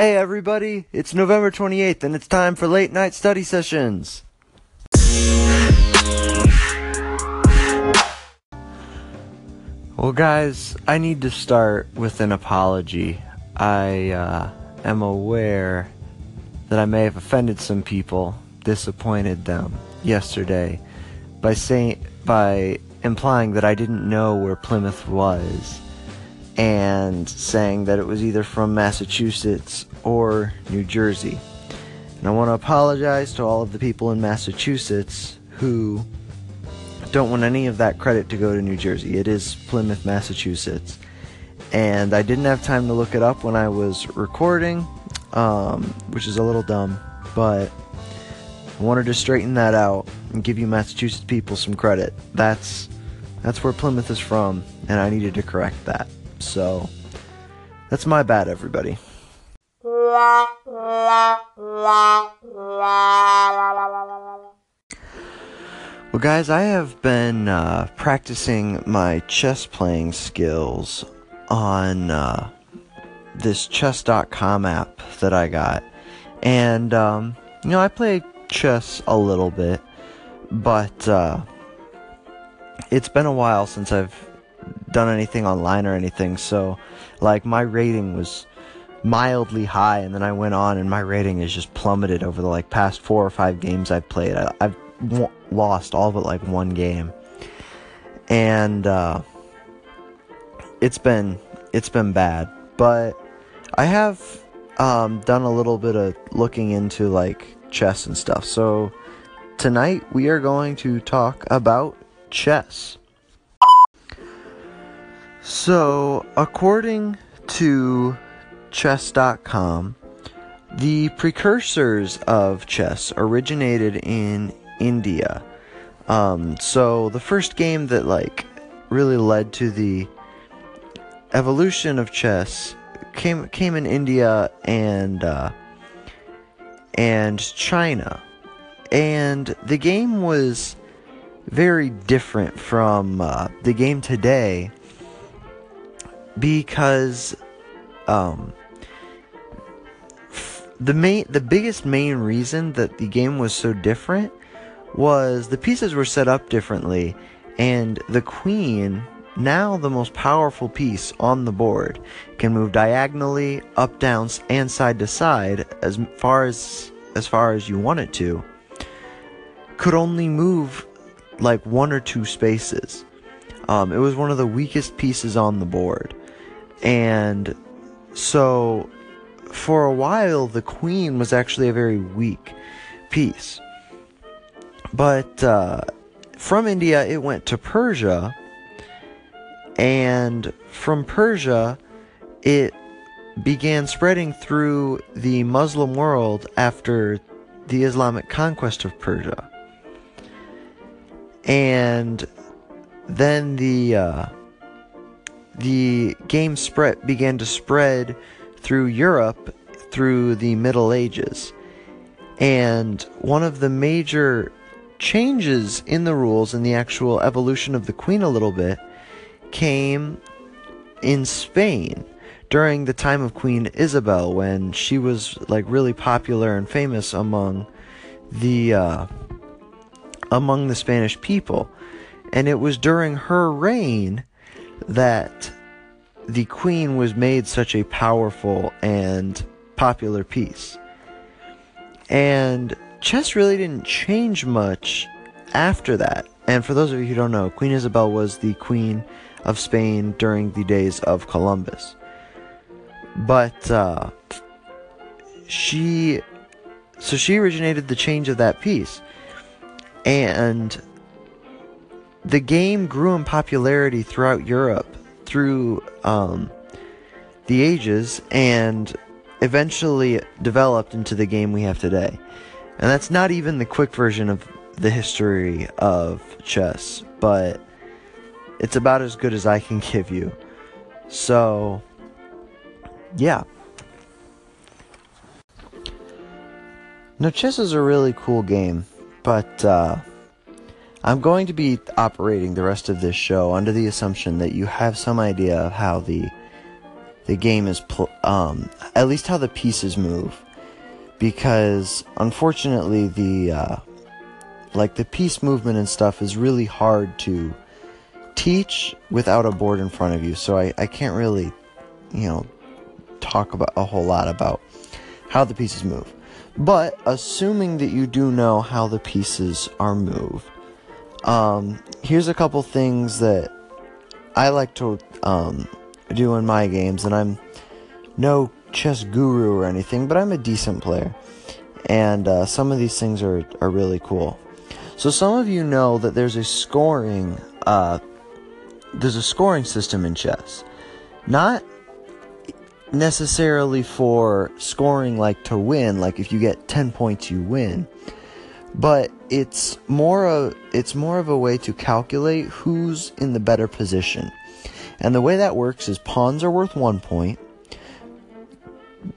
Hey everybody, it's November 28th and it's time for late night study sessions. Well, guys, I need to start with an apology. I uh, am aware that I may have offended some people, disappointed them yesterday by saying by implying that I didn't know where Plymouth was and saying that it was either from Massachusetts or New Jersey. And I want to apologize to all of the people in Massachusetts who don't want any of that credit to go to New Jersey. It is Plymouth, Massachusetts. And I didn't have time to look it up when I was recording, um, which is a little dumb, but I wanted to straighten that out and give you Massachusetts people some credit. That's that's where Plymouth is from, and I needed to correct that. So that's my bad, everybody. Well, guys, I have been uh, practicing my chess playing skills on uh, this chess.com app that I got. And, um, you know, I play chess a little bit, but uh, it's been a while since I've done anything online or anything. So, like, my rating was mildly high, and then I went on, and my rating has just plummeted over the like past four or five games I've played. I, have w- lost all but like one game, and uh, it's been it's been bad. But I have um, done a little bit of looking into like chess and stuff. So tonight we are going to talk about chess. So, according to chess.com, the precursors of chess originated in India. Um, so the first game that like really led to the evolution of chess came came in India and uh, and China, and the game was very different from uh, the game today because um, the main the biggest main reason that the game was so different was the pieces were set up differently and the queen now the most powerful piece on the board can move diagonally up down and side to side as far as as far as you want it to could only move like one or two spaces. Um, it was one of the weakest pieces on the board and so for a while, the queen was actually a very weak piece. But uh, from India, it went to Persia. And from Persia, it began spreading through the Muslim world after the Islamic conquest of Persia. And then the uh, the game spread began to spread through Europe through the Middle Ages. And one of the major changes in the rules and the actual evolution of the queen a little bit came in Spain during the time of Queen Isabel when she was like really popular and famous among the uh, among the Spanish people. And it was during her reign that the Queen was made such a powerful and popular piece. And chess really didn't change much after that. And for those of you who don't know, Queen Isabel was the Queen of Spain during the days of Columbus. But uh, she, so she originated the change of that piece. And the game grew in popularity throughout Europe through um, the ages and eventually developed into the game we have today. And that's not even the quick version of the history of chess, but it's about as good as I can give you. So, yeah. Now, chess is a really cool game, but uh, I'm going to be operating the rest of this show under the assumption that you have some idea of how the the game is pl- um, at least how the pieces move. Because unfortunately the uh, like the piece movement and stuff is really hard to teach without a board in front of you. So I, I can't really you know talk about a whole lot about how the pieces move. But assuming that you do know how the pieces are moved um, here's a couple things that I like to um, do in my games, and I'm no chess guru or anything, but I'm a decent player. And uh, some of these things are, are really cool. So some of you know that there's a scoring uh, there's a scoring system in chess. Not necessarily for scoring like to win, like if you get 10 points you win. But it's more of it's more of a way to calculate who's in the better position. And the way that works is pawns are worth 1 point,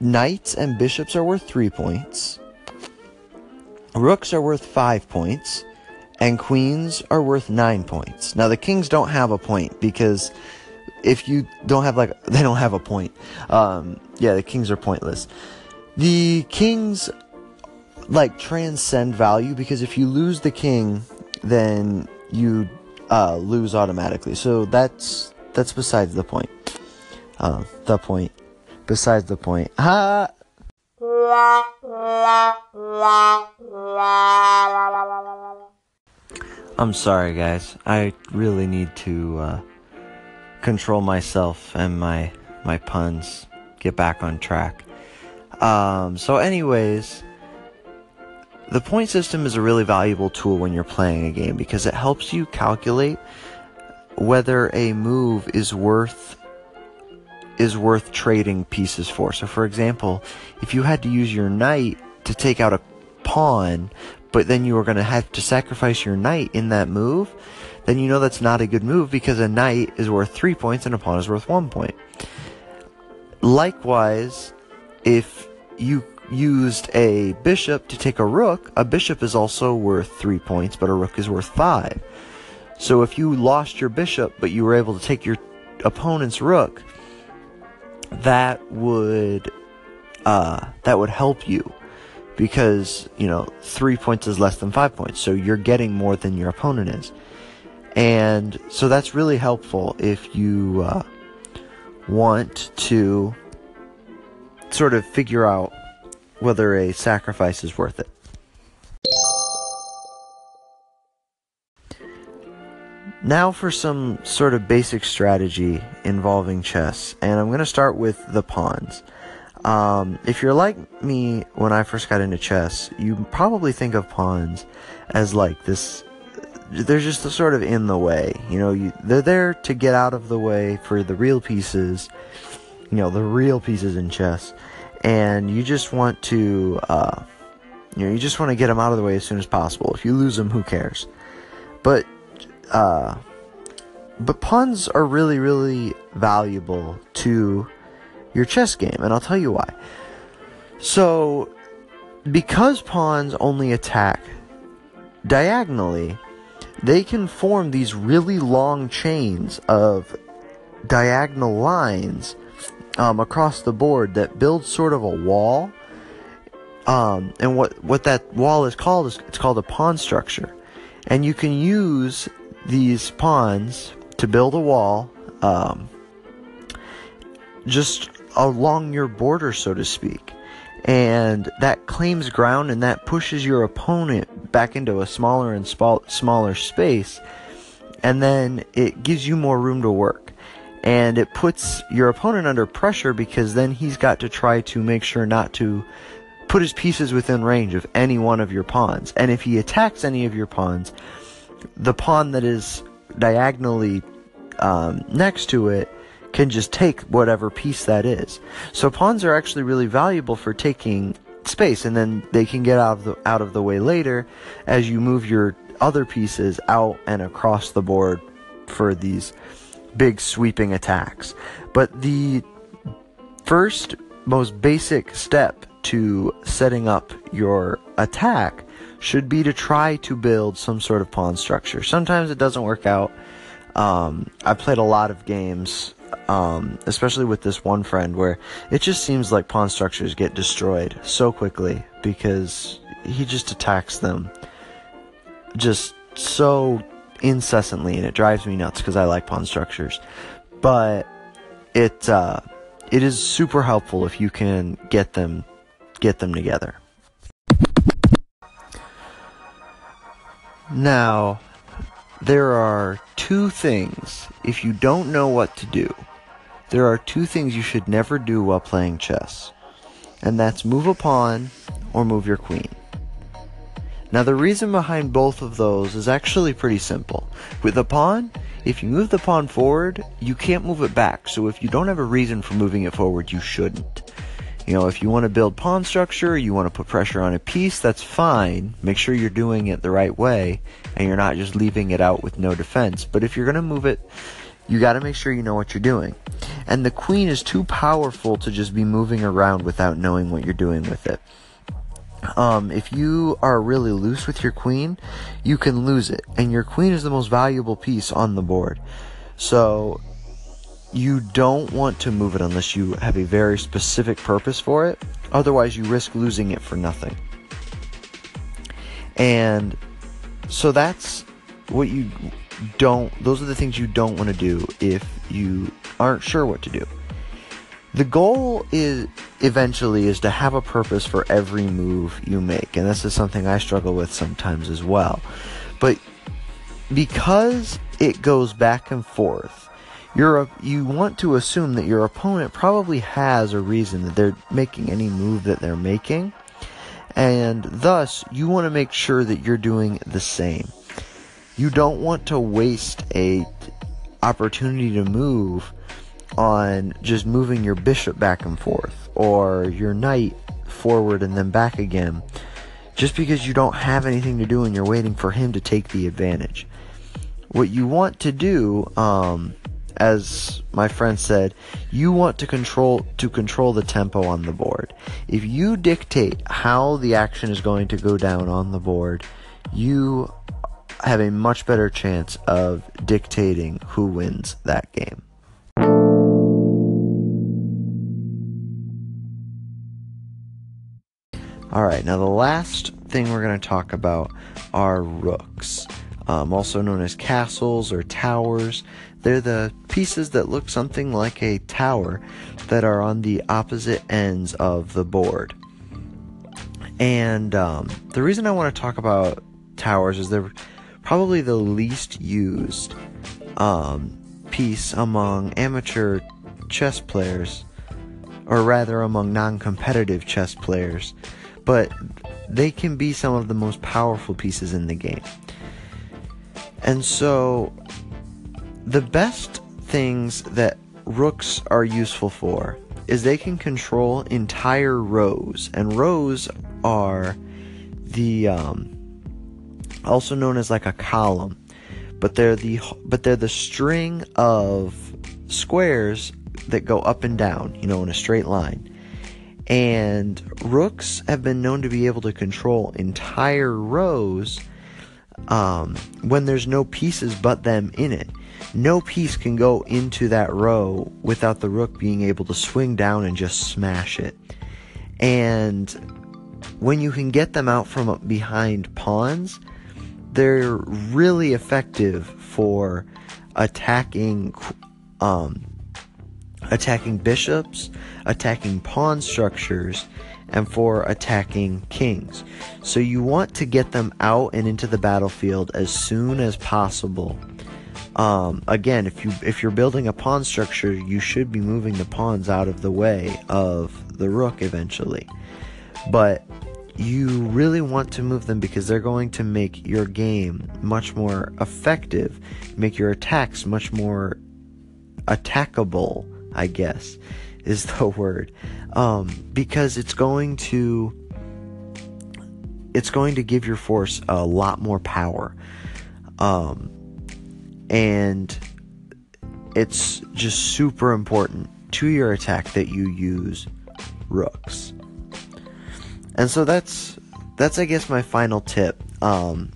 knights and bishops are worth 3 points, rooks are worth 5 points, and queens are worth 9 points. Now the kings don't have a point because if you don't have like they don't have a point. Um, yeah, the kings are pointless. The kings like transcend value because if you lose the king, then you uh, lose automatically. So that's that's besides the point. Uh, the point. Besides the point. Ha! I'm sorry, guys. I really need to uh, control myself and my my puns. Get back on track. Um, so, anyways, the point system is a really valuable tool when you're playing a game because it helps you calculate whether a move is worth is worth trading pieces for. So for example, if you had to use your knight to take out a pawn, but then you were going to have to sacrifice your knight in that move, then you know that's not a good move because a knight is worth 3 points and a pawn is worth 1 point. Likewise, if you used a bishop to take a rook, a bishop is also worth 3 points, but a rook is worth 5. So if you lost your bishop, but you were able to take your opponent's rook, that would uh, that would help you because you know three points is less than five points, so you're getting more than your opponent is, and so that's really helpful if you uh, want to sort of figure out whether a sacrifice is worth it. Now for some sort of basic strategy involving chess, and I'm going to start with the pawns. Um, if you're like me when I first got into chess, you probably think of pawns as like this. They're just sort of in the way, you know. You, they're there to get out of the way for the real pieces, you know, the real pieces in chess, and you just want to, uh, you know, you just want to get them out of the way as soon as possible. If you lose them, who cares? But uh, but pawns are really, really valuable to your chess game, and I'll tell you why. So, because pawns only attack diagonally, they can form these really long chains of diagonal lines um, across the board that builds sort of a wall. Um, and what, what that wall is called is it's called a pawn structure. And you can use these pawns to build a wall um, just along your border, so to speak. And that claims ground and that pushes your opponent back into a smaller and smaller space. And then it gives you more room to work. And it puts your opponent under pressure because then he's got to try to make sure not to put his pieces within range of any one of your pawns. And if he attacks any of your pawns, the pawn that is diagonally um, next to it can just take whatever piece that is. So pawns are actually really valuable for taking space, and then they can get out of the out of the way later as you move your other pieces out and across the board for these big sweeping attacks. But the first most basic step to setting up your attack should be to try to build some sort of pawn structure. Sometimes it doesn't work out. Um, I've played a lot of games um, especially with this one friend where it just seems like pawn structures get destroyed so quickly because he just attacks them just so incessantly and it drives me nuts because I like pawn structures. But it uh, it is super helpful if you can get them get them together. Now, there are two things if you don't know what to do. There are two things you should never do while playing chess. And that's move a pawn or move your queen. Now, the reason behind both of those is actually pretty simple. With a pawn, if you move the pawn forward, you can't move it back. So if you don't have a reason for moving it forward, you shouldn't. You know, if you want to build pawn structure, you want to put pressure on a piece, that's fine. Make sure you're doing it the right way and you're not just leaving it out with no defense. But if you're going to move it, you got to make sure you know what you're doing. And the queen is too powerful to just be moving around without knowing what you're doing with it. Um, if you are really loose with your queen, you can lose it. And your queen is the most valuable piece on the board. So you don't want to move it unless you have a very specific purpose for it. Otherwise, you risk losing it for nothing. And so that's what you don't, those are the things you don't want to do if you aren't sure what to do. The goal is eventually is to have a purpose for every move you make, and this is something I struggle with sometimes as well. But because it goes back and forth, you're you want to assume that your opponent probably has a reason that they're making any move that they're making, and thus you want to make sure that you're doing the same. You don't want to waste a opportunity to move on just moving your bishop back and forth or your knight forward and then back again just because you don't have anything to do and you're waiting for him to take the advantage. What you want to do, um, as my friend said, you want to control to control the tempo on the board. If you dictate how the action is going to go down on the board, you have a much better chance of dictating who wins that game. Alright, now the last thing we're going to talk about are rooks, um, also known as castles or towers. They're the pieces that look something like a tower that are on the opposite ends of the board. And um, the reason I want to talk about towers is they're probably the least used um, piece among amateur chess players, or rather among non competitive chess players but they can be some of the most powerful pieces in the game. And so, the best things that rooks are useful for is they can control entire rows, and rows are the um, also known as like a column, but they're the but they're the string of squares that go up and down, you know, in a straight line. And rooks have been known to be able to control entire rows um, when there's no pieces but them in it. No piece can go into that row without the rook being able to swing down and just smash it. And when you can get them out from behind pawns, they're really effective for attacking um, attacking bishops, attacking pawn structures, and for attacking kings. So you want to get them out and into the battlefield as soon as possible. Um, again, if you if you're building a pawn structure, you should be moving the pawns out of the way of the rook eventually. But you really want to move them because they're going to make your game much more effective, make your attacks much more attackable I guess is the word. Um, because it's going to it's going to give your force a lot more power. Um, and it's just super important to your attack that you use rooks. And so that's that's I guess my final tip. Um,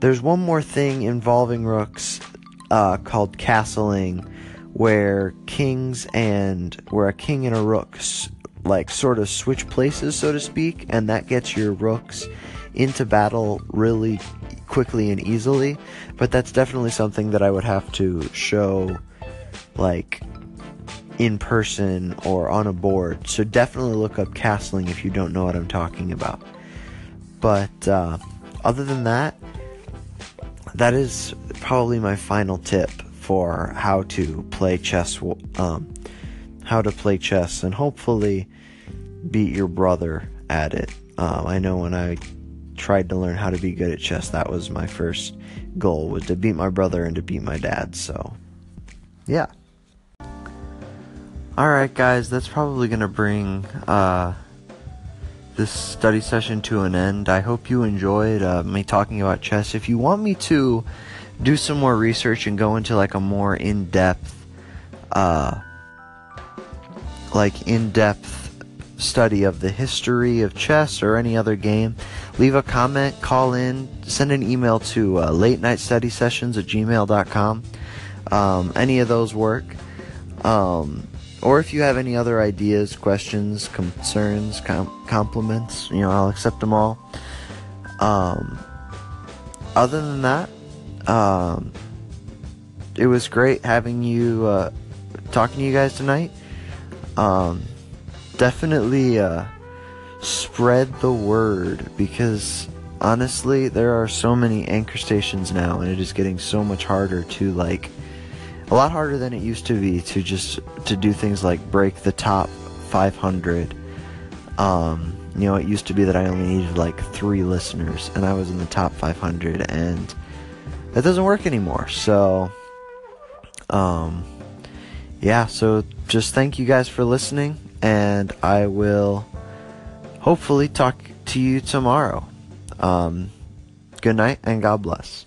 there's one more thing involving rooks uh, called castling where kings and where a king and a rook like sort of switch places, so to speak, and that gets your rooks into battle really quickly and easily. But that's definitely something that I would have to show, like in person or on a board. So definitely look up castling if you don't know what I'm talking about. But uh, other than that, that is probably my final tip for how to play chess. Um, how to play chess, and hopefully beat your brother at it. Um, I know when I tried to learn how to be good at chess, that was my first goal was to beat my brother and to beat my dad. So, yeah. All right, guys, that's probably gonna bring uh, this study session to an end. I hope you enjoyed uh, me talking about chess. If you want me to do some more research and go into like a more in-depth, uh, like in-depth study of the history of chess or any other game, leave a comment, call in, send an email to uh, late night study sessions at gmail.com. Um, any of those work. Um, or if you have any other ideas, questions, concerns, com- compliments, you know, I'll accept them all. Um, other than that, um, it was great having you, uh, talking to you guys tonight. Um, definitely uh, spread the word because honestly, there are so many anchor stations now, and it is getting so much harder to like a lot harder than it used to be to just to do things like break the top 500. Um, you know, it used to be that I only needed like three listeners, and I was in the top 500, and that doesn't work anymore. So, um, yeah. So just thank you guys for listening and I will hopefully talk to you tomorrow. Um, good night and God bless.